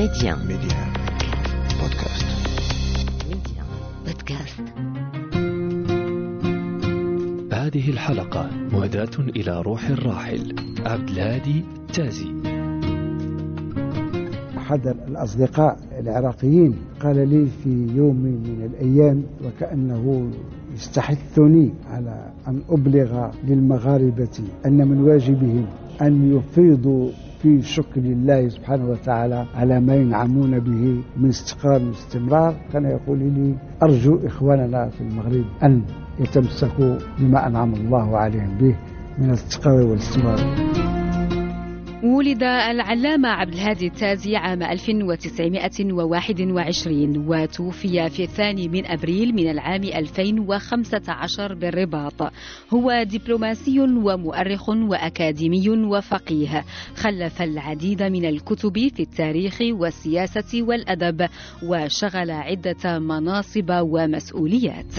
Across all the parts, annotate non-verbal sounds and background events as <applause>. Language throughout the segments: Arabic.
ميديان ميديان بودكاست ميديان بودكاست هذه الحلقة مهداة إلى روح الراحل عبد الهادي تازي أحد الأصدقاء العراقيين قال لي في يوم من الأيام وكأنه يستحثني على أن أبلغ للمغاربة أن من واجبهم أن يفيضوا في شكر الله سبحانه وتعالى على ما ينعمون به من استقرار واستمرار كان يقول لي أرجو إخواننا في المغرب أن يتمسكوا بما أنعم الله عليهم به من الاستقرار والاستمرار. ولد العلامة عبد الهادي التازي عام 1921 وتوفي في الثاني من أبريل من العام 2015 بالرباط. هو دبلوماسي ومؤرخ وأكاديمي وفقيه. خلف العديد من الكتب في التاريخ والسياسة والأدب وشغل عدة مناصب ومسؤوليات.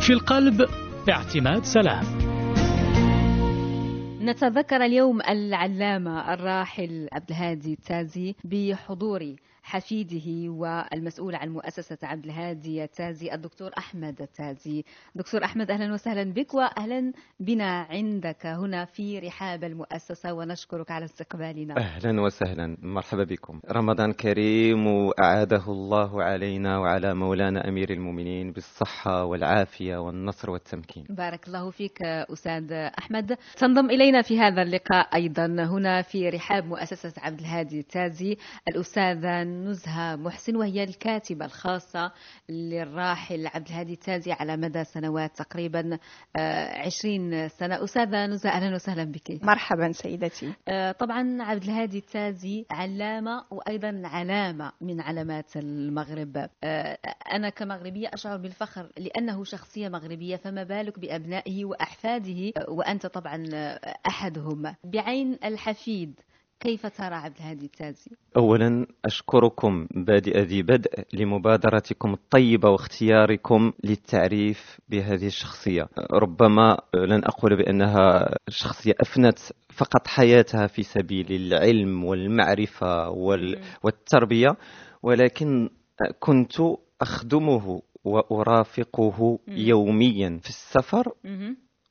في القلب اعتماد سلام. نتذكر اليوم العلامة الراحل عبد الهادي التازي بحضور حفيده والمسؤول عن مؤسسة عبد الهادي التازي الدكتور أحمد التازي. دكتور أحمد أهلا وسهلا بك وأهلا بنا عندك هنا في رحاب المؤسسة ونشكرك على استقبالنا. أهلا وسهلا. مرحبا بكم. رمضان كريم وأعاده الله علينا وعلى مولانا أمير المؤمنين بالصحة والعافية والنصر والتمكين. بارك الله فيك أستاذ أحمد. تنضم إلينا في هذا اللقاء أيضا هنا في رحاب مؤسسة عبد الهادي التازي الأستاذة نزهة محسن وهي الكاتبة الخاصة للراحل عبد الهادي التازي على مدى سنوات تقريبا عشرين سنة. أستاذة نزهة أهلا وسهلا بك. مرحبا سيدتي. آه، طبعا عبد الهادي التازي علامة وأيضا علامة من علامات المغرب. آه، أنا كمغربية أشعر بالفخر لأنه شخصية مغربية فما بالك بأبنائه وأحفاده؟ آه، وأنت طبعا أحدهم. بعين الحفيد كيف ترى عبد الهادي التازي؟ أولا أشكركم بادئ ذي بدء لمبادرتكم الطيبة واختياركم للتعريف بهذه الشخصية. ربما لن أقول بأنها شخصية أفنت فقط حياتها في سبيل العلم والمعرفة وال... والتربية ولكن كنت أخدمه وأرافقه يوميا في السفر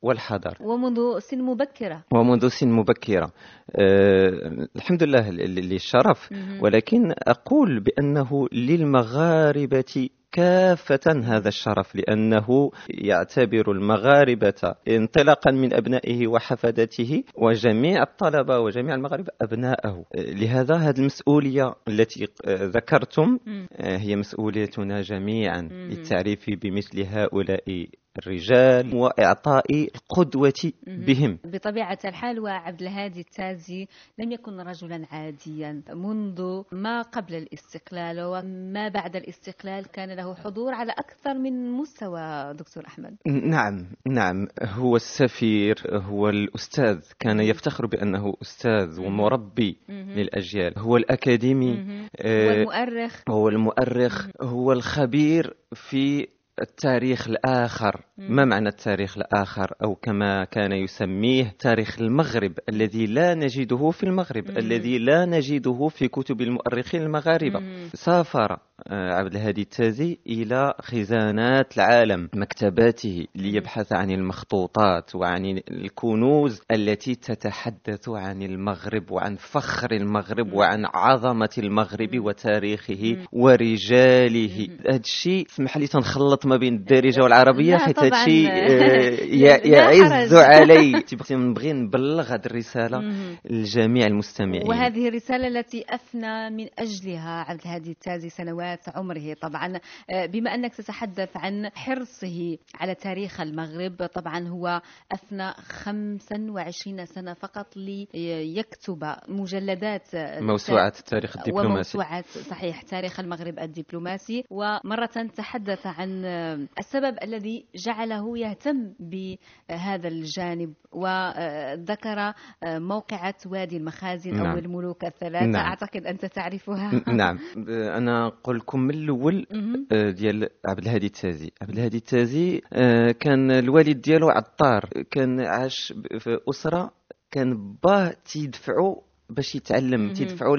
مهم. والحضر ومنذ سن مبكرة ومنذ سن مبكرة أه الحمد لله للشرف. ولكن أقول بأنه للمغاربة كافة هذا الشرف لأنه يعتبر المغاربة انطلاقا من أبنائه وحفدته وجميع الطلبة وجميع المغاربة أبناءه لهذا هذه المسؤولية التي ذكرتم مم. هي مسؤوليتنا جميعا. للتعريف بمثل هؤلاء الرجال وإعطاء القدوة. بهم. بطبيعة الحال وعبد الهادي التازي لم يكن رجلا عاديا. منذ ما قبل الاستقلال وما بعد الاستقلال كان له حضور على أكثر من مستوى دكتور أحمد. نعم نعم. هو السفير هو الأستاذ. كان يفتخر بأنه أستاذ ومربي. للأجيال. هو الأكاديمي. آه، والمؤرخ هو المؤرخ هو الخبير في التاريخ الآخر. ما معنى التاريخ الآخر أو كما كان يسميه تاريخ المغرب الذي لا نجده في المغرب. الذي لا نجده في كتب المؤرخين المغاربة. سافر عبد الهادي التازي إلى خزانات العالم مكتباته ليبحث عن المخطوطات وعن الكنوز التي تتحدث عن المغرب وعن فخر المغرب. وعن عظمة المغرب. وتاريخه. ورجاله. هذا الشيء اسمح لي تنخلط ما بين الدارجة والعربية حيت هذا. الشيء آه، <laughs> يعز. علي <laughs> نبغي نبلغ هذه الرسالة. لجميع المستمعين وهذه الرسالة التي أفنى من أجلها عبد الهادي التازي سنوات عمره. طبعا آه، بما أنك تتحدث عن حرصه على تاريخ المغرب طبعا هو أفنى 25 سنة فقط ليكتب مجلدات آه، موسوعة التاريخ الدبلوماسي. وموسوعة صحيح تاريخ المغرب الدبلوماسي. ومرة تحدث عن آه، السبب الذي جعله يهتم بهذا الجانب وذكر موقعة وادي المخازن أو نعم. الملوك الثلاثة. نعم. أعتقد أنت تعرفها. نعم. <laughs> أنا أقول لكم من الأول مهم. آه، ديال عبد الهادي التازي عبد الهادي التازي آه، كان الوالد ديالو عطار كان عاش في أسرة كان باه تيدفعوا باش يتعلم. تيدفعوا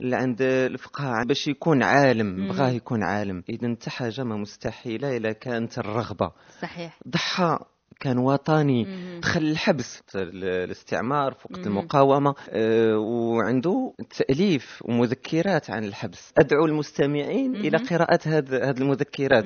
لعند الفقهاء باش يكون عالم. بغاه يكون عالم اذا انت حاجة ما مستحيلة إلا كانت الرغبة صحيح ضحى كان وطني. دخل الحبس ال- الاستعمار في وقت. المقاومة آه، وعنده تأليف ومذكرات عن الحبس أدعو المستمعين. إلى قراءة هذه المذكرات.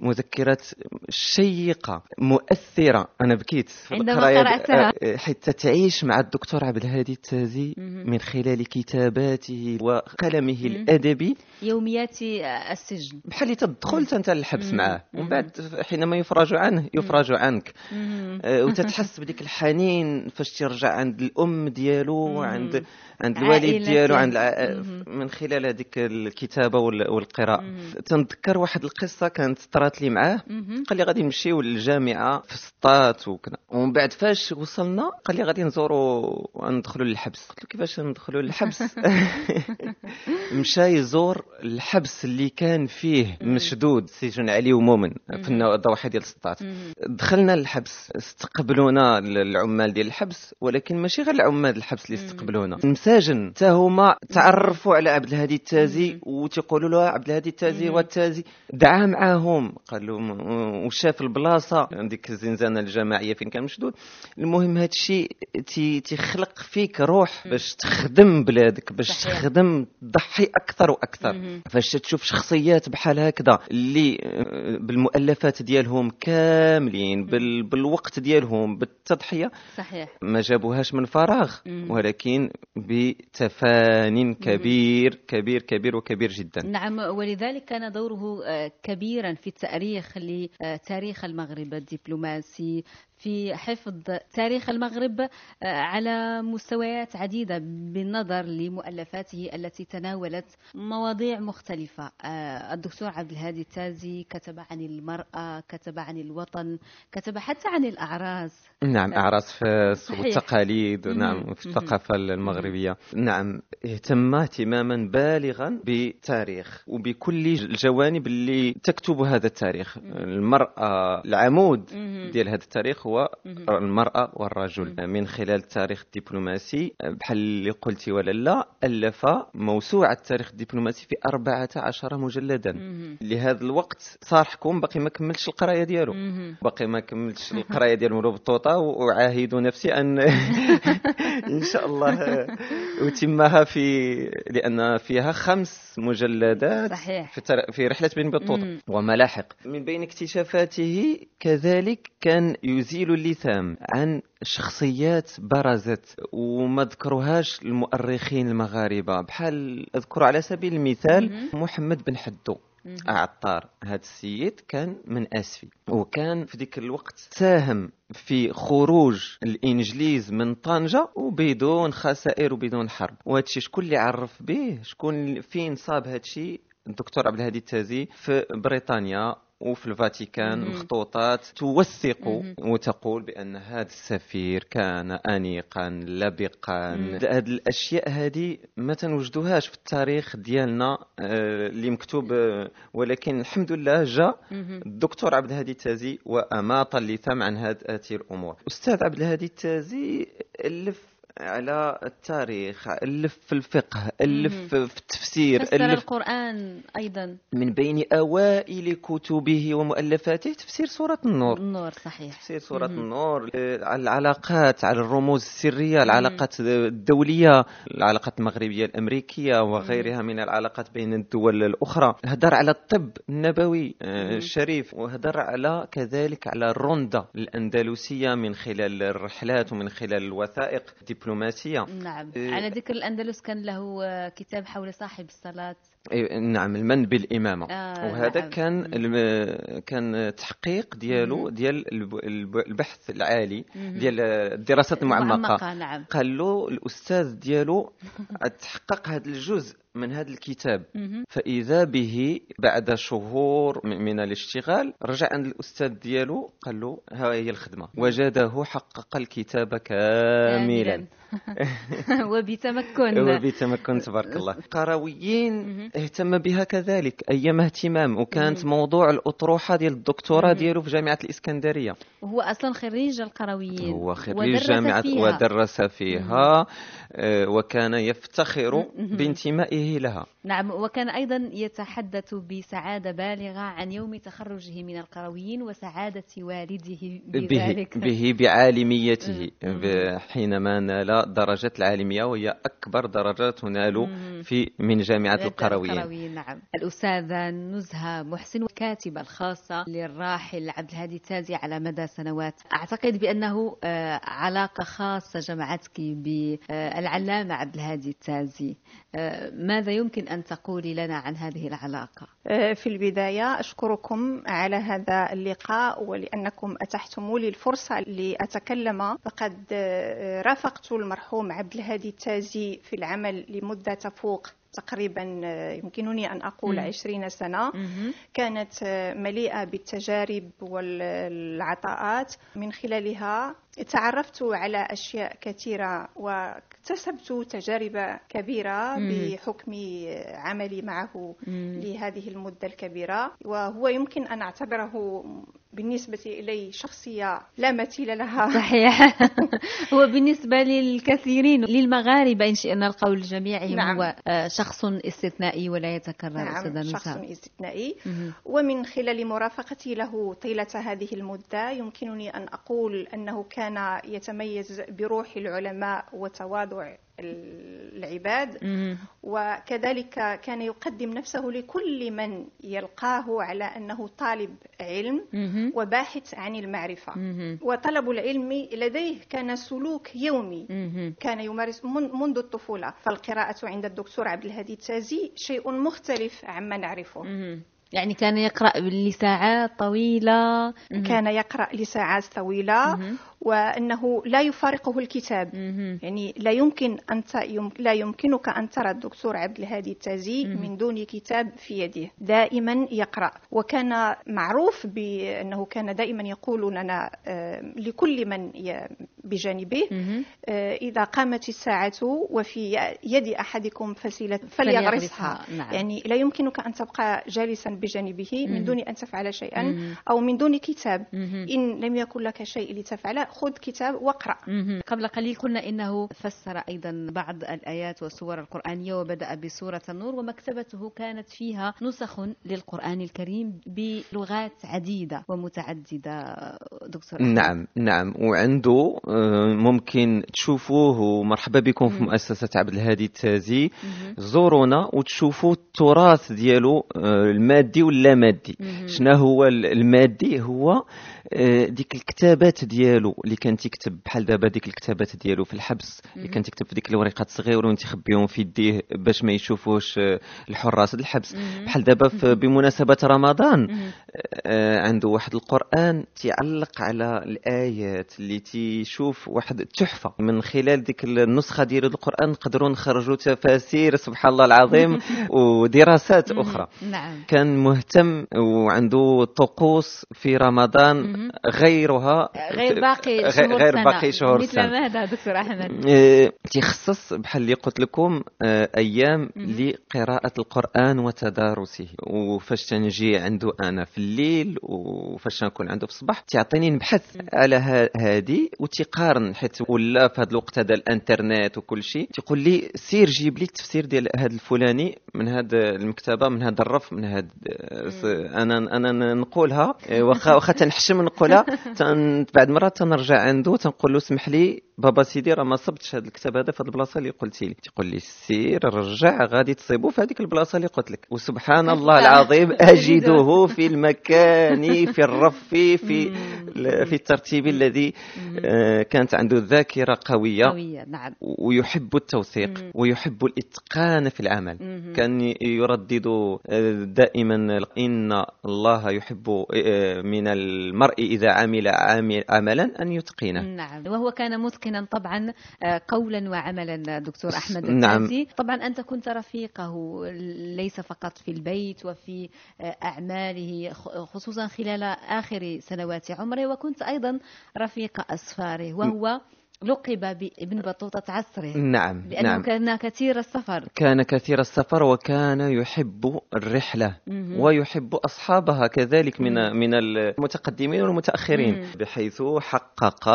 مذكرات شيقة مؤثرة أنا بكيت عندما قرأتها. آه، حتى تعيش مع الدكتور عبد الهادي التازي. من خلال كتاباته وقلمه. الأدبي يوميات السجن بحال تدخل انت للحبس. معاه ومن. بعد حينما يفرج عنه يفرج عنك وتتحس بديك الحنين فاش ترجع عند الأم ديالو. وعند عند الوالد. ديالو عند. مهم. من خلال هذيك الكتابة وال- والقراءة. تنذكر واحد القصة كانت طرات لي معاه. قال لي غادي نمشيو للجامعة في سطات وكذا ومن بعد فاش وصلنا قال لي غادي نزوروا ندخلوا للحبس قلت له كيفاش ندخلوا للحبس <laughs> <laughs> مشى يزور الحبس اللي كان فيه. مشدود سجن علي ومؤمن. في الضواحي ديال سطات. دخلنا للحبس استقبلونا العمال ديال الحبس ولكن ماشي غير العمال الحبس اللي. استقبلونا المساجن حتى هما تعرفوا على عبد الهادي التازي. وتيقولوا له عبد الهادي التازي. والتازي دعا معاهم قال لهم وشاف البلاصة ديك الزنزانة الجماعية فين كان مشدود المهم هذا الشيء تي- تيخلق فيك روح. باش تخدم بلادك باش. تخدم تضحي أكثر وأكثر. فاش تشوف شخصيات بحال هكذا اللي آه، بالمؤلفات ديالهم كاملين بال بالوقت ديالهم بالتضحية صحيح. ما جابوهاش من فراغ. مم. ولكن بتفان كبير كبير كبير وكبير جدا. نعم ولذلك كان دوره آه، كبيرا في التأريخ لتاريخ المغرب الدبلوماسي في حفظ تاريخ المغرب آه، على مستويات عديدة بالنظر لمؤلفاته التي تناولت مواضيع مختلفة آه، الدكتور عبد الهادي التازي كتب عن المرأة كتب عن الوطن كتب حتى عن الأعراس نعم أعراس فاس صحيح. والتقاليد. نعم في مهم. الثقافة المغربية نعم اهتم اهتماما بالغا بالتاريخ وبكل الجوانب اللي تكتب هذا التاريخ المرأة العمود. ديال هذا التاريخ هو. المرأة والرجل من خلال التاريخ الدبلوماسي بحال اللي قلتي ولا لا ألف موسوعة التاريخ الدبلوماسي في 14 مجلدا. لهذا الوقت صار حكوم باقي ما كملش القراية ديالو. باقي ما كملتش القراية ديال مولو بطوطة وأعاهد نفسي أن <laughs> إن شاء الله أتمها في لأن فيها خمس مجلدات صحيح. في, تر... في رحلة بن بطوطة مم. وملاحق من بين اكتشافاته كذلك كان يزيل اللثام عن شخصيات برزت وما ذكروهاش المؤرخين المغاربة. بحال أذكر على سبيل المثال. محمد بن حدو. عطار. هذا السيد كان من آسفي وكان في ذيك الوقت ساهم في خروج الإنجليز من طنجة وبدون خسائر وبدون حرب. وهذا الشيء شكون اللي عرف به؟ شكون فين صاب هذا الشيء؟ الدكتور عبد الهادي التازي في بريطانيا. وفي الفاتيكان. مخطوطات توثق. وتقول بأن هذا السفير كان انيقا لبقا. هذه الأشياء هذه ما تنوجدوهاش في التاريخ ديالنا آه، اللي مكتوب آه، ولكن الحمد لله جاء. الدكتور عبد الهادي التازي وأماط اللثام عن هذه الأمور أستاذ عبد الهادي التازي ألف على التاريخ الف في الفقه الف في التفسير فسر الف القرآن أيضا. من بين أوائل كتبه ومؤلفاته تفسير سورة النور. النور صحيح. تفسير سورة مهم. النور آه، على العلاقات على الرموز السرية العلاقات الدولية العلاقات المغربية الأمريكية وغيرها من العلاقات بين الدول الأخرى. هدر على الطب النبوي آه، مم. الشريف وهدر على كذلك على الروندا الأندلسية من خلال الرحلات ومن خلال الوثائق. الدبلوماسية نعم. إيه. على ذكر الأندلس كان له كتاب حول صاحب الصلاة. نعم المن بالإمامة آه، وهذا نعم. كان كان تحقيق ديالو. ديال الب- الب- البحث العالي. ديال الدراسات المعمقة معمقة نعم قال له الأستاذ ديالو تحقق هذا الجزء من هذا الكتاب. فإذا به بعد شهور من الاشتغال رجع عند الأستاذ ديالو قال له ها هي الخدمة وجده حقق الكتاب كاملا <laughs> وبتمكن <laughs> وبتمكن تبارك الله <laughs> قرويين. اهتم بها كذلك أيام اهتمام وكانت موضوع الأطروحة ديال الدكتوراه. ديالو في جامعة الإسكندرية وهو أصلا خريج القرويين هو خريج جامعة فيها. ودرس فيها آه، وكان يفتخر. بانتمائه لها نعم وكان أيضا يتحدث بسعادة بالغة عن يوم تخرجه من القرويين وسعادة والده به, بذلك به بعالميته مم. ب- حينما نال درجة العالمية وهي أكبر درجة تنال مم. في من جامعة القرويين القرويين نعم. الأستاذة نزهة محسن الكاتبة الخاصة للراحل عبد الهادي التازي على مدى سنوات. أعتقد بأنه آه، علاقة خاصة جمعتك بالعلامة عبد الهادي التازي. آه، ماذا يمكن أن تقولي لنا عن هذه العلاقة؟ آه، في البداية أشكركم على هذا اللقاء ولأنكم أتحتم لي الفرصة لأتكلم. فقد رافقت المرحوم عبد الهادي التازي في العمل لمدة تفوق. تقريبا آه، يمكنني أن أقول. عشرين سنة. كانت آه، مليئة بالتجارب والعطاءات. من خلالها تعرفت على أشياء كثيرة واكتسبت تجارب كبيرة. بحكم عملي معه. لهذه المدة الكبيرة وهو يمكن أن أعتبره بالنسبة إلي شخصية لا مثيل لها صحيح <laughs> <laughs> هو بالنسبة للكثيرين للمغاربة إن شئنا القول جميعهم نعم. هو آه، شخص استثنائي ولا يتكرر نعم شخص استثنائي. ومن خلال مرافقتي له طيلة هذه المدة يمكنني أن أقول أنه كان يتميز بروح العلماء وتواضع العباد. وكذلك كان يقدم نفسه لكل من يلقاه على أنه طالب علم. وباحث عن المعرفة مهم. وطلب العلم لديه كان سلوك يومي. كان يمارس من- منذ الطفولة فالقراءة عند الدكتور عبد الهادي التازي شيء مختلف عما نعرفه. يعني كان يقرأ لساعات طويلة. كان يقرأ لساعات طويلة وأنه لا يفارقه الكتاب مهم. يعني لا يمكن ت... يم... لا يمكنك أن ترى الدكتور عبد الهادي التازي مهم. من دون كتاب في يده دائما يقرأ وكان معروف بأنه كان دائما يقول لنا آه، لكل من ي... بجانبه مهم. آه، إذا قامت الساعة وفي يد أحدكم فسيلة فليغرسها، نعم. يعني لا يمكنك أن تبقى جالسا بجانبه. من دون أن تفعل شيئا. أو من دون كتاب. إن لم يكن لك شيء لتفعله خذ كتاب واقرأ. قبل قليل قلنا إنه فسر أيضا بعض الآيات والسور القرآنية وبدأ بسورة النور ومكتبته كانت فيها نسخ للقرآن الكريم بلغات عديدة ومتعددة دكتور. نعم نعم وعنده آه، ممكن تشوفوه ومرحبا بكم في. مؤسسة عبد الهادي التازي. زورونا وتشوفوا التراث ديالو آه، المادي واللا مادي مهم. شنو هو ال- المادي هو ديك الكتابات ديالو اللي كان تيكتب بحال دابا ديك الكتابات ديالو في الحبس اللي. كان تيكتب في ديك الورقات الصغيره وين تيخبيهم في يديه باش ما يشوفوش آه، الحراس الحبس. بحال دابا بمناسبة رمضان. آه، عنده واحد القرآن تعلق على الآيات اللي تيشوف واحد التحفة من خلال ديك النسخة ديال القرآن نقدروا نخرجوا تفاسير سبحان الله العظيم <laughs> ودراسات. أخرى نعم كان مهتم وعنده طقوس في رمضان. غيرها. غير باقي شهور غير. باقي شهور مثل السنة ماذا دكتور أحمد؟ آه، تيخصص بحال اللي قلت لكم آه، أيام. لقراءة القرآن وتدارسه. وفاش تنجي عنده أنا في الليل وفاش نكون عنده في الصباح تعطيني نبحث على هذه وتقارن حيت ولا في هذا الوقت هذا الإنترنت وكل شيء. تيقول لي سير جيب لي التفسير ديال هذا الفلاني من هذا المكتبة من هذا الرف من هذا أنا أنا نقولها آه، واخا واخا تنحشم نقولها <laughs> تن بعد مرة تنرجع عنده تنقول له اسمح لي بابا سيدي راه ما صبتش هذا الكتاب هذا في هذه البلاصة اللي قلتي لي. تيقول لي سير رجع غادي تصيبو في هذيك البلاصة اللي قلت لك. وسبحان الله العظيم أجده في المكان في الرف في في الترتيب الذي آه، كانت عنده ذاكرة قوية. قوية نعم. ويحب التوثيق. ويحب الإتقان في العمل. كان يردد آه، دائما إن الله يحب آه، من المرء إذا عمل عملا أن يتقنه. نعم. وهو كان متقنا طبعا آه، قولا وعملا دكتور أحمد نعم. طبعا أنت كنت رفيقه ليس فقط في البيت وفي آه، أعماله خ- خصوصا خلال آخر سنوات عمره وكنت أيضا رفيق اسفاره وهو لقب بابن بطوطة عصره نعم لأنه نعم كان كثير السفر كان كثير السفر وكان يحب الرحلة مهم. ويحب أصحابها كذلك من مم. من المتقدمين والمتأخرين مم. بحيث حقق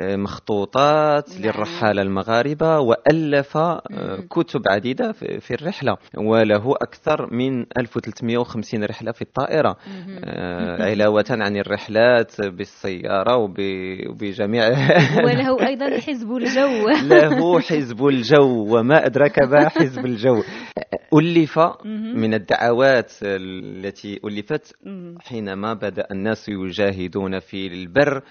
مخطوطات نعم. للرحالة المغاربة وألف مم. كتب عديدة في الرحلة وله أكثر من 1350 رحلة في الطائرة مهم. آه، علاوة عن الرحلات بالسيارة وب- وبجميع وله أيضا <laughs> حزب الجو <laughs> له حزب الجو وما أدرك ما حزب الجو ألف. من الدعوات التي ألفت. حينما بدأ الناس يجاهدون في البر.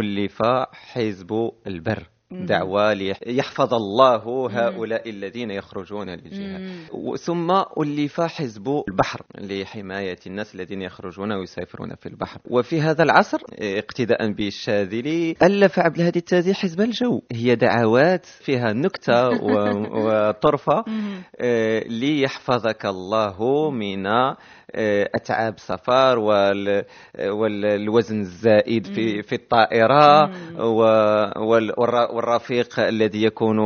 ألف حزب البر. دعوة ليحفظ الله هؤلاء الذين يخرجون للجهاد. ثم ألف حزب البحر لحماية الناس الذين يخرجون ويسافرون في البحر. وفي هذا العصر اقتداء بالشاذلي ألف عبد الهادي التازي حزب الجو. هي دعوات فيها نكتة <laughs> وطرفة. آه، ليحفظك الله من آه، أتعاب سفر وال- والوزن الزائد في في الطائرة والرفيق الذي يكون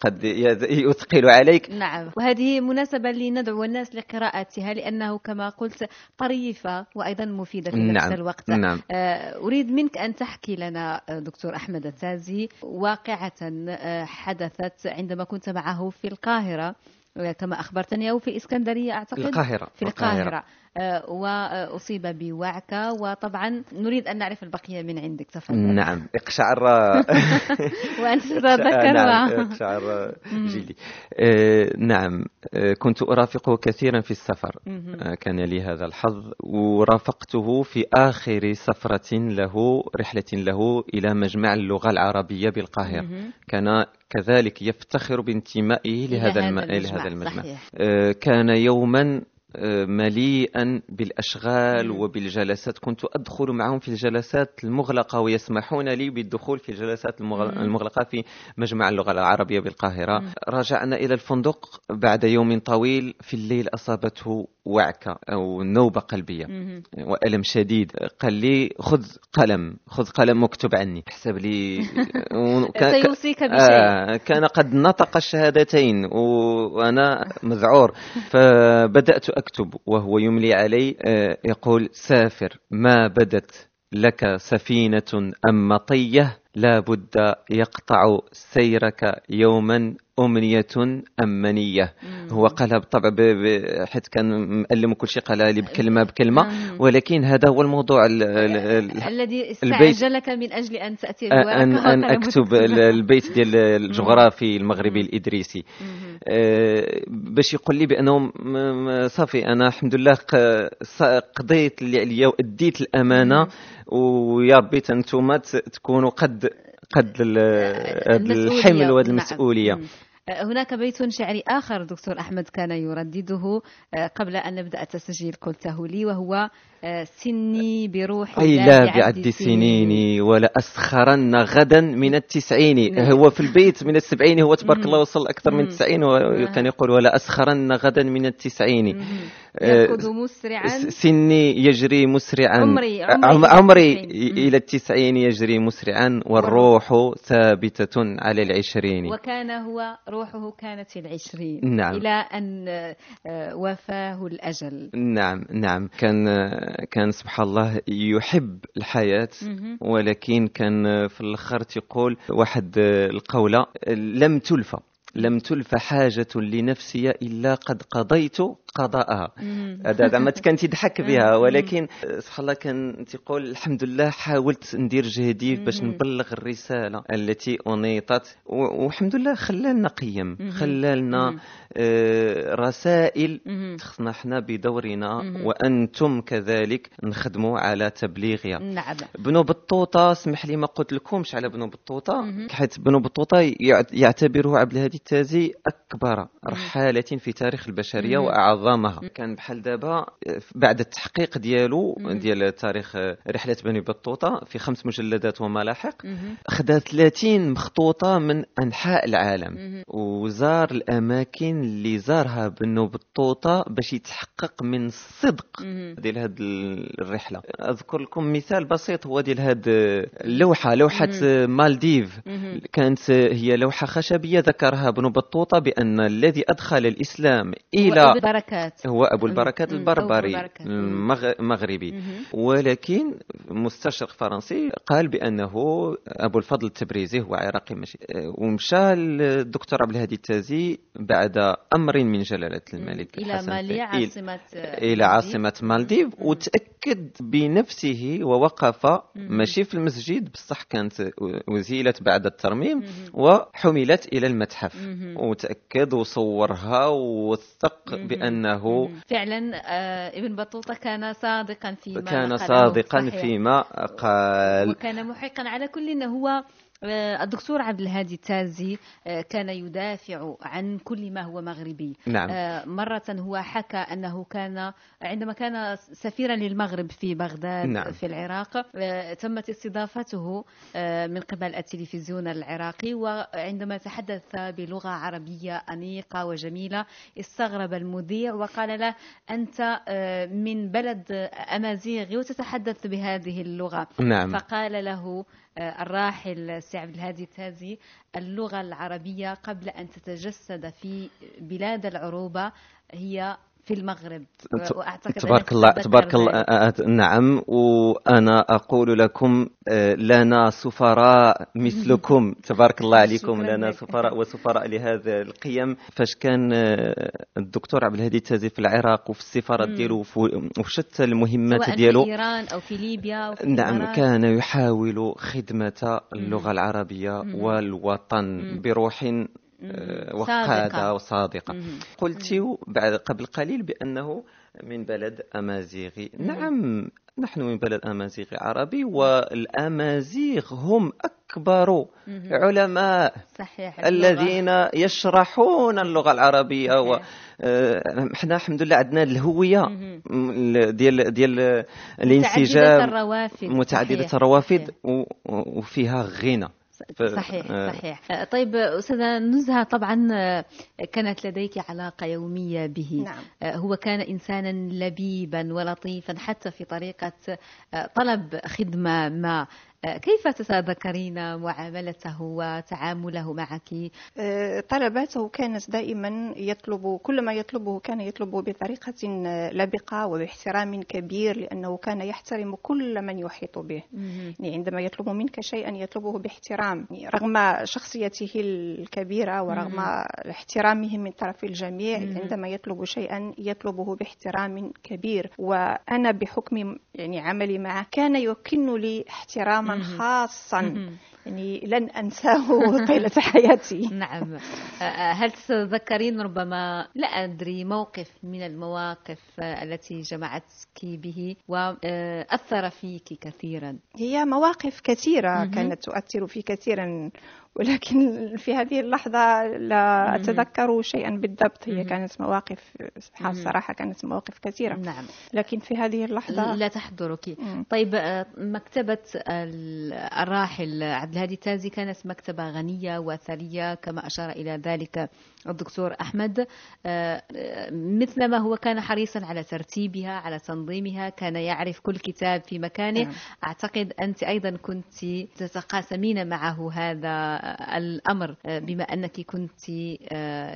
قد يثقل عليك. نعم. وهذه مناسبة لندعو الناس لقراءتها لأنه كما قلت طريفة وأيضا مفيدة في نفس نعم، الوقت. نعم. آه، أريد منك أن تحكي لنا دكتور أحمد التازي واقعة آه، حدثت عندما كنت معه في القاهرة. آه، كما أخبرتني أو في الإسكندرية أعتقد؟ القاهرة. في القاهرة. آه، وأصيب بوعكة وطبعا نريد أن نعرف البقية من عندك. تفضل. نعم إقشعر. <laughs> وأنت تتذكر نعم إقشعر جلدي آه، نعم آه، كنت أرافقه كثيرا في السفر. آه، كان لي هذا الحظ. ورافقته في آخر سفرة له رحلة له إلى مجمع اللغة العربية بالقاهرة. كان كذلك يفتخر بانتمائه لهذا هذا الم... المجمع، لهذا المجمع. صحيح. آه، كان يوما آه، مليئا بالأشغال. وبالجلسات كنت أدخل معهم في الجلسات المغلقة ويسمحون لي بالدخول في الجلسات. المغلقة في مجمع اللغة العربية بالقاهرة. رجعنا إلى الفندق بعد يوم طويل في الليل أصابته وعكة أو نوبة قلبية. وألم شديد قال لي خذ قلم خذ قلم واكتب عني حسب لي <laughs> سيوصيك بشيء آه كان قد نطق الشهادتين و- وأنا مذعور <laughs> فبدأت أكتب وهو يملي علي آه يقول سافر ما بدت لك سفينة أم مطية لا بد يقطع سيرك يوما أمنية أم منية. هو قالها بالطبع حيث كان مألم كل شيء قالها لي بكلمة بكلمة نعم. ولكن هذا هو الموضوع ال- ال- ال- الذي استعجلك من تأتي أن بورقة أن وقلم <laughs> أكتب البيت ديال الجغرافي المغربي. الإدريسي. آه، باش يقول لي م- صافي أنا الحمد لله قضيت اللي عليا واديت الأمانة ويا ربي تكونوا قد قد. الحمل وهذه نعم. المسؤولية مم. هناك بيت شعري آخر دكتور أحمد كان يردده آه، قبل أن نبدأ التسجيل قلته لي وهو آه، سني بروح أي لا بعد سنيني ولا أسخرن غدا من التسعين نعم. هو في البيت من السبعين هو تبارك. الله وصل أكثر من. التسعين وكان يقول ولا أسخرن غدا من التسعين. آه، يركض مسرعا سني يجري مسرعا عمري- عم- عمري عمري إلى التسعين. إلى التسعين يجري مسرعا والروح ثابتة على العشرين وكان هو روحه كانت في العشرين نعم. إلى أن آه، وفاه الأجل نعم نعم كان كان سبحان الله يحب الحياة. ولكن كان في الآخر تيقول واحد القولة لم تلف لم تلف حاجة لنفسي إلا قد قضيت قضاءها. هذا زعما كان تيضحك <laughs> بها. ولكن سبحان الله كان تيقول الحمد لله حاولت ندير جهدي باش. نبلغ الرسالة التي أنيطت والحمد لله خلالنا قيم. خلالنا. آه، رسائل. خصنا حنا بدورنا. وأنتم كذلك نخدموا على تبليغها نعم بنو بطوطة اسمح لي ما قلت لكمش على بنو بطوطة. حيث بنو بطوطة يع- يعتبره عبد الهادي التازي أكبر رحالة في تاريخ البشرية مم. وأعظمها كان بحال دابا بعد التحقيق ديالو. ديال تاريخ رحلة بني بطوطة في خمس مجلدات وملاحق. خدا 30 مخطوطة من أنحاء العالم. وزار الأماكن اللي زارها بنو بطوطة باش يتحقق من الصدق. ديال هاد الرحلة أذكر لكم مثال بسيط هو ديال هاد اللوحة لوحة مالديف. كانت هي لوحة خشبية ذكرها ابن بطوطة بأن الذي أدخل الإسلام هو إلى أبو البركات هو البركات. البربري أبو البركات. المغ- المغربي. ولكن مستشرق فرنسي قال بأنه أبو الفضل التبريزي هو عراقي ماشي ومشى الدكتور عبد الهادي التازي بعد أمر من جلالة الملك إلى مالي إلى- عاصمة إلى عاصمة مالديف وتأكد بنفسه ووقف. ماشي في المسجد بصح كانت وزيلت بعد الترميم. وحملت إلى المتحف. وتأكد وصورها ووثق مهم. بأنه. فعلا آه، ابن بطوطة كان صادقا فيما كان. صادقا. فيما قال وكان محقا على كل إنه هو الدكتور عبد الهادي التازي آه، كان يدافع عن كل ما هو مغربي. نعم. آه، مرة هو حكى أنه كان عندما كان سفيرا للمغرب في بغداد نعم. في العراق آه، تمت استضافته آه، من قبل التلفزيون العراقي وعندما تحدث بلغة عربية أنيقة وجميلة استغرب المذيع وقال له أنت آه، من بلد أمازيغي وتتحدث بهذه اللغة. نعم. فقال له آه، الراحل سي عبد الهادي التازي اللغة العربية قبل أن تتجسد في بلاد العروبة هي في المغرب وأعتقد تبارك الله تبارك الله نعم وأنا أقول لكم آه، لنا سفراء مثلكم <laughs> تبارك الله عليكم لنا. سفراء وسفراء لهذا القيم فاش كان آه، الدكتور عبد الهادي التازي في العراق وفي السفارات. ديالو وفي وفي شتى المهمات ديالو في إيران أو في ليبيا أو في نعم. كان يحاول خدمة اللغة العربية مم. والوطن. بروح. وقادة وصادقة. قلت بعد قبل قليل بأنه من بلد أمازيغي. نعم نحن من بلد أمازيغي عربي والأمازيغ هم أكبر. علماء صحيح اللغة. الذين يشرحون اللغة العربية و. آه، إحنا الحمد لله عندنا. م- ديال ديال الانسجام الروافد متعددة صحيح. الروافد. و- و- وفيها غنى صحيح آه. صحيح. آه، طيب أستاذة نزهة طبعا آه، كانت لديك علاقة يومية به. نعم. هو كان إنسانا لبيبا ولطيفا حتى في طريقة طلب خدمة ما. كيف تتذكرين معاملته وتعامله معك؟ آه، طلباته كانت دائما يطلب كل ما يطلبه كان يطلبه بطريقة آه، لبقة وباحترام كبير لأنه كان يحترم كل من يحيط به. يعني عندما يطلب منك شيئا يطلبه باحترام. يعني رغم شخصيته الكبيرة ورغم. احترامه من طرف الجميع. عندما يطلب شيئا يطلبه باحترام كبير. وأنا بحكم يعني عملي معه كان يكن لي احتراما خاصا. يعني لن أنساه <laughs> طيلة حياتي. <laughs> نعم. آه، آه، هل تتذكرين ربما لا أدري موقف من المواقف آه، التي جمعتك به وأثر فيك كثيرا؟ هي مواقف كثيرة. كانت تؤثر في كثيرا ولكن في هذه اللحظة لا. أتذكر شيئا بالضبط هي. كانت مواقف. صراحة كانت مواقف كثيرة نعم لكن في هذه اللحظة لا تحضرك. طيب آه، مكتبة ال- الراحل عبد الهادي التازي كانت مكتبة غنية وثرية كما أشار إلى ذلك الدكتور أحمد آه، آه، مثلما هو كان حريصا على ترتيبها على تنظيمها كان يعرف كل كتاب في مكانه نعم. أعتقد أنت أيضا كنت تتقاسمين معه هذا الأمر آه، بما أنك كنت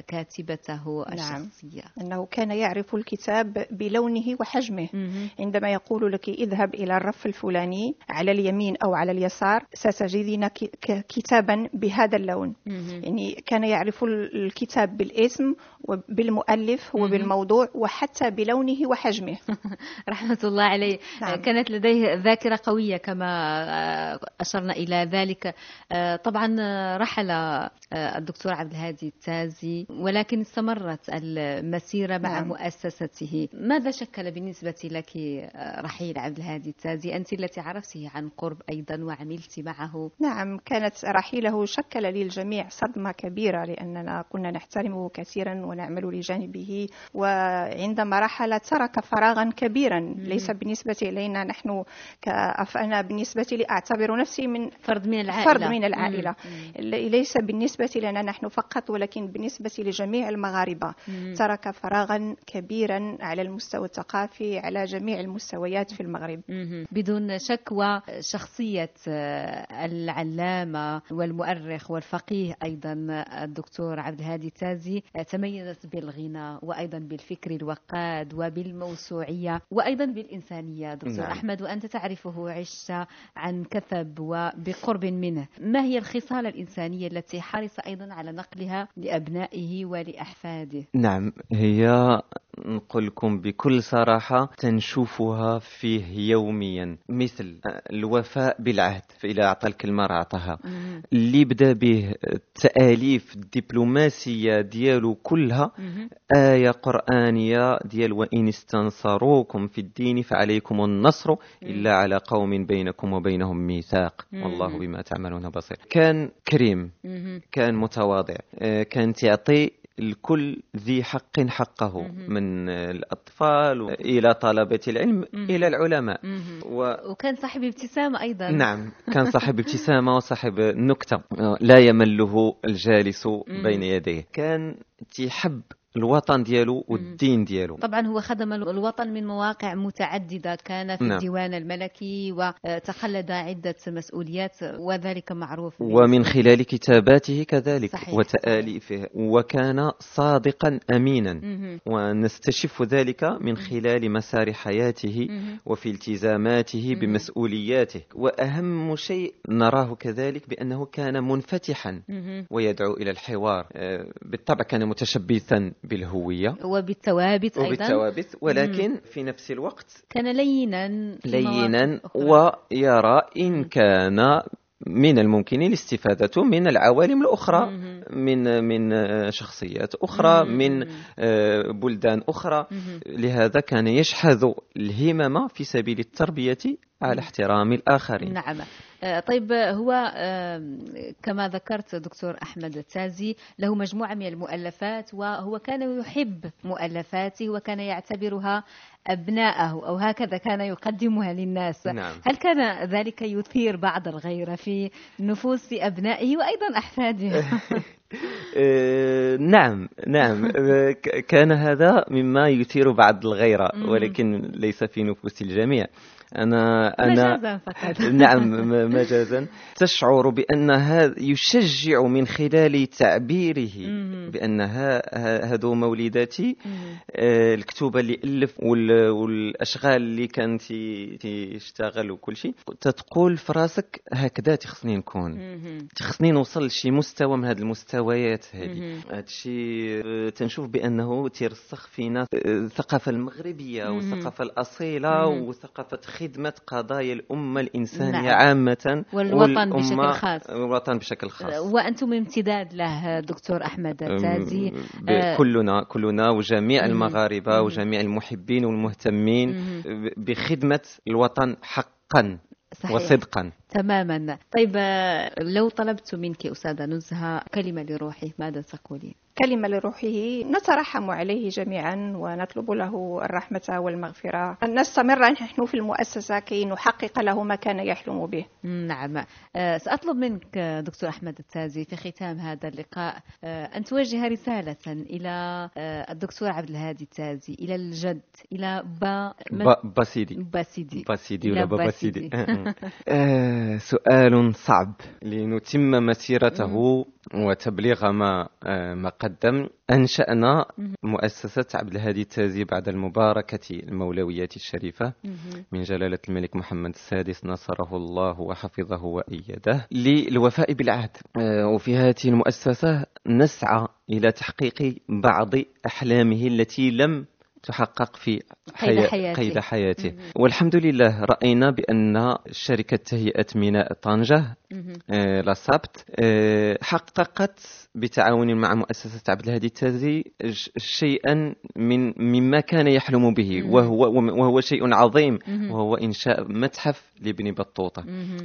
كاتبته نعم. الشخصية أنه كان يعرف الكتاب بلونه وحجمه مهم. عندما يقول لك اذهب إلى الرف الفلاني على اليمين أو على اليسار ستجدين كتابا بهذا اللون مهم. يعني كان يعرف ال- بالاسم وبالمؤلف. وبالموضوع وحتى بلونه وحجمه <laughs> رحمة الله عليه نعم. كانت لديه ذاكرة قوية كما آه، أشرنا إلى ذلك آه، طبعا آه، رحل الدكتور عبد الهادي التازي ولكن استمرت المسيرة مع نعم. مؤسسته ماذا شكل بالنسبة لك رحيل عبد الهادي التازي أنت التي عرفته عن قرب أيضا وعملت معه نعم كانت رحيله شكل للجميع صدمة كبيرة لأننا كنا نحترمه كثيرا ونعمل لجانبه. وعندما رحل ترك فراغا كبيرا. ليس بالنسبة إلينا نحن أنا بالنسبة لي أعتبر نفسي من فرد من العائلة. فرد من العائلة. ليس بالنسبة لنا نحن فقط ولكن بالنسبة لجميع المغاربة. ترك فراغا كبيرا على المستوى الثقافي على جميع المستويات في المغرب. بدون شك وشخصية آه، العلامة والمؤرخ والفقيه أيضا الدكتور عبد الهادي التازي تميزت بالغنى وأيضا بالفكر الوقاد وبالموسوعية وأيضا بالإنسانية. دكتور نعم. أحمد وأنت تعرفه عشت عن كثب وبقرب منه. ما هي الخصال الإنسانية التي حرص أيضا على نقلها لأبنائه ولأحفاده؟ نعم هي نقول لكم بكل صراحة تنشوفها فيه يوميا مثل الوفاء بالعهد فإذا أعطى الكلمة راه أعطاها. اللي بدا به التآليف الدبلوماسية ديالو كلها. آية قرآنية ديال وإن استنصروكم في الدين فعليكم النصر إلا على قوم بينكم وبينهم ميثاق. والله بما تعملون بصير كان كريم. كان متواضع آه، كان تعطي الكل ذي حق حقه مهم. من الأطفال إلى طلبة العلم مهم. إلى العلماء. و... وكان صاحب ابتسامة أيضا نعم كان <laughs> صاحب ابتسامة وصاحب نكتة لا يمله الجالس بين يديه كان تيحب الوطن ديالو والدين ديالو طبعا هو خدم الوطن من مواقع متعددة كان في نعم. الديوان الملكي وتخلد عدة مسؤوليات وذلك معروف ومن خلال كتاباته كذلك صحيح. وتآليفه وكان صادقا أمينا مهم. ونستشف ذلك من خلال مسار حياته مهم. وفي التزاماته مم. بمسؤولياته وأهم شيء نراه كذلك بأنه كان منفتحا مهم. ويدعو إلى الحوار آه، بالطبع كان متشبثا بالهوية وبالثوابت أيضا وبالثوابت ولكن في نفس الوقت كان لينا لينا. ويرى إن كان من الممكن الاستفادة من العوالم الأخرى مهم. من من شخصيات أخرى مهم. من آه، بلدان أخرى مهم. لهذا كان يشحذ الهمم في سبيل التربية على احترام الآخرين. نعم. آه، طيب آه، هو كما ذكرت دكتور أحمد التازي له مجموعة من المؤلفات وهو كان يحب مؤلفاته وكان يعتبرها أبناءه أو هكذا كان يقدمها للناس. نعم. هل كان ذلك يثير بعض الغيرة في نفوس أبنائه وأيضا أحفاده؟ <laughs> <laughs> آه، نعم نعم. كان هذا مما يثير بعض الغيرة. ولكن ليس في نفوس الجميع. أنا أنا مجازا فقط <laughs> نعم مجازا تشعر بأن هذا يشجع من خلال تعبيره. بأن هذو مولداتي. آه، الكتوبة اللي ألف وال- والأشغال اللي كان تيشتغل وكل شيء تتقول في راسك هكذا تخصني نكون مم. خصني نوصل لشي مستوى من هذه المستويات هذه. هذا الشيء تنشوف بأنه تيرسخ فينا آه، الثقافة المغربية مهم. والثقافة الأصيلة خدمه قضايا الأمة الإنسانية نعم. عامة والوطن بشكل خاص. والوطن بشكل خاص وأنتم امتداد له دكتور أحمد التازي كلنا كلنا وجميع مهم. وجميع المحبين والمهتمين مهم. ب- بخدمة الوطن حقا صحيح. وصدقا تماما. طيب آه، لو طلبت منك أستاذة نزهة كلمة لروحي ماذا تقولين؟ كلمة لروحه نترحم عليه جميعا ونطلب له الرحمة والمغفرة. أن نستمر نحن في المؤسسة كي نحقق له ما كان يحلم به. نعم. آه، سأطلب منك آه، دكتور أحمد التازي في ختام هذا اللقاء أن توجه رسالة إلى الدكتور عبد الهادي التازي إلى الجد إلى با باسيدي. باسيدي. إلى ولا بابا باسيدي. <laughs> <laughs> آه، سؤال صعب. لنتم مسيرته وتبليغ ما آه، ما قد يتقدم أنشأنا مؤسسة عبد الهادي التازي بعد المباركة المولوية الشريفة من جلالة الملك محمد السادس نصره الله وحفظه وأيده. للوفاء بالعهد. آه، وفي هذه المؤسسة نسعى إلى تحقيق بعض أحلامه التي لم تحقق في قيد حياته. قيد حياته والحمد لله رأينا بأن شركة تهيئة ميناء طنجة آه، لاسابت آه، حققت بتعاون مع مؤسسة عبد الهادي التازي شيئا من مما كان يحلم به وهو وهو شيء عظيم وهو إنشاء متحف لابن بطوطة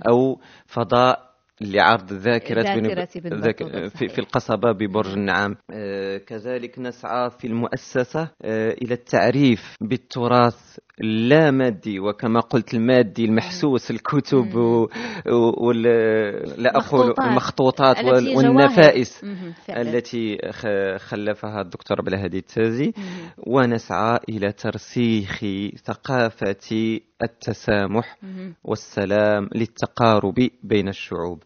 أو فضاء لعرض ذاكرة بن ذاك- في. في القصبة ببرج النعام آه، كذلك نسعى في المؤسسة آه، إلى التعريف بالتراث اللامادي وكما قلت المادي المحسوس الكتب و... وال... لا مخطوطات. المخطوطات. وال... والنفائس. التي خلفها الدكتور عبد الهادي التازي ونسعى إلى ترسيخ ثقافة التسامح والسلام للتقارب بين الشعوب.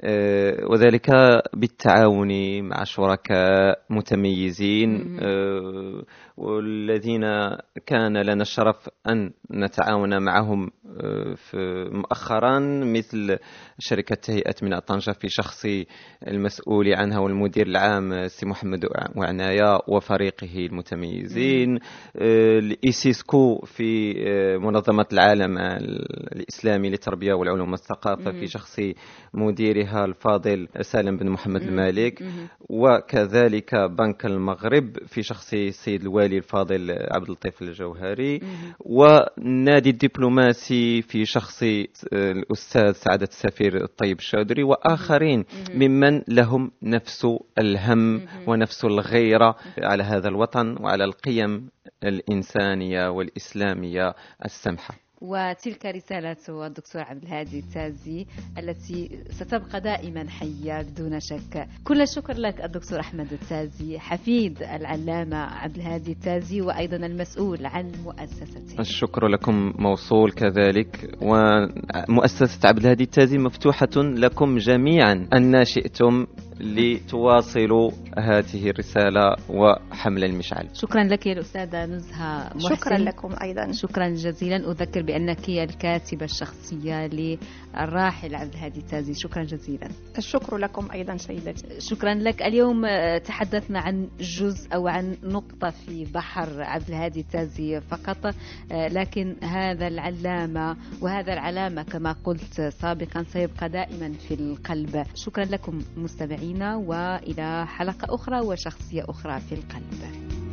آه، وذلك بالتعاون مع شركاء متميزين. آه، والذين كان لنا الشرف أن نتعاون معهم آه، في مؤخرا مثل شركة تهيئة ميناء طنجة في شخص المسؤول عنها والمدير العام سي محمد أوعناية وفريقه المتميزين آه، الإيسيسكو في آه، منظمة العالم الإسلامي للتربية والعلوم والثقافة في شخص مديرها الفاضل سالم بن محمد المالك. وكذلك بنك المغرب في شخص السيد الوالي الفاضل عبد اللطيف الجوهري. والنادي الدبلوماسي في شخص آه، الأستاذ سعادة السفير الطيب الشاذري وآخرين ممن لهم نفس الهم ونفس الغيرة على هذا الوطن وعلى القيم الإنسانية والإسلامية السمحة. وتلك رسالة الدكتور عبد الهادي التازي التي ستبقى دائما حية بدون شك. كل الشكر لك الدكتور أحمد التازي حفيد العلامة عبد الهادي التازي وأيضا المسؤول عن مؤسسته. الشكر لكم موصول كذلك. ومؤسسة عبد الهادي التازي مفتوحة لكم جميعا. أن شئتم لتواصلوا هذه الرسالة وحمل المشعل. شكرا لك يا الأستاذة نزهة محسن. شكرا لكم أيضا. شكرا جزيلا. أذكر بأنك هي الكاتبة الشخصية للراحل عبد الهادي التازي. شكرا جزيلا. الشكر لكم أيضا سيدتي. شكرا لك. اليوم آه، تحدثنا عن جزء أو عن نقطة في بحر عبد الهادي التازي فقط آه، لكن هذا العلامة وهذا العلامة كما قلت سابقا سيبقى دائما في القلب. شكرا لكم مستمعينا وإلى حلقة أخرى وشخصية أخرى في القلب.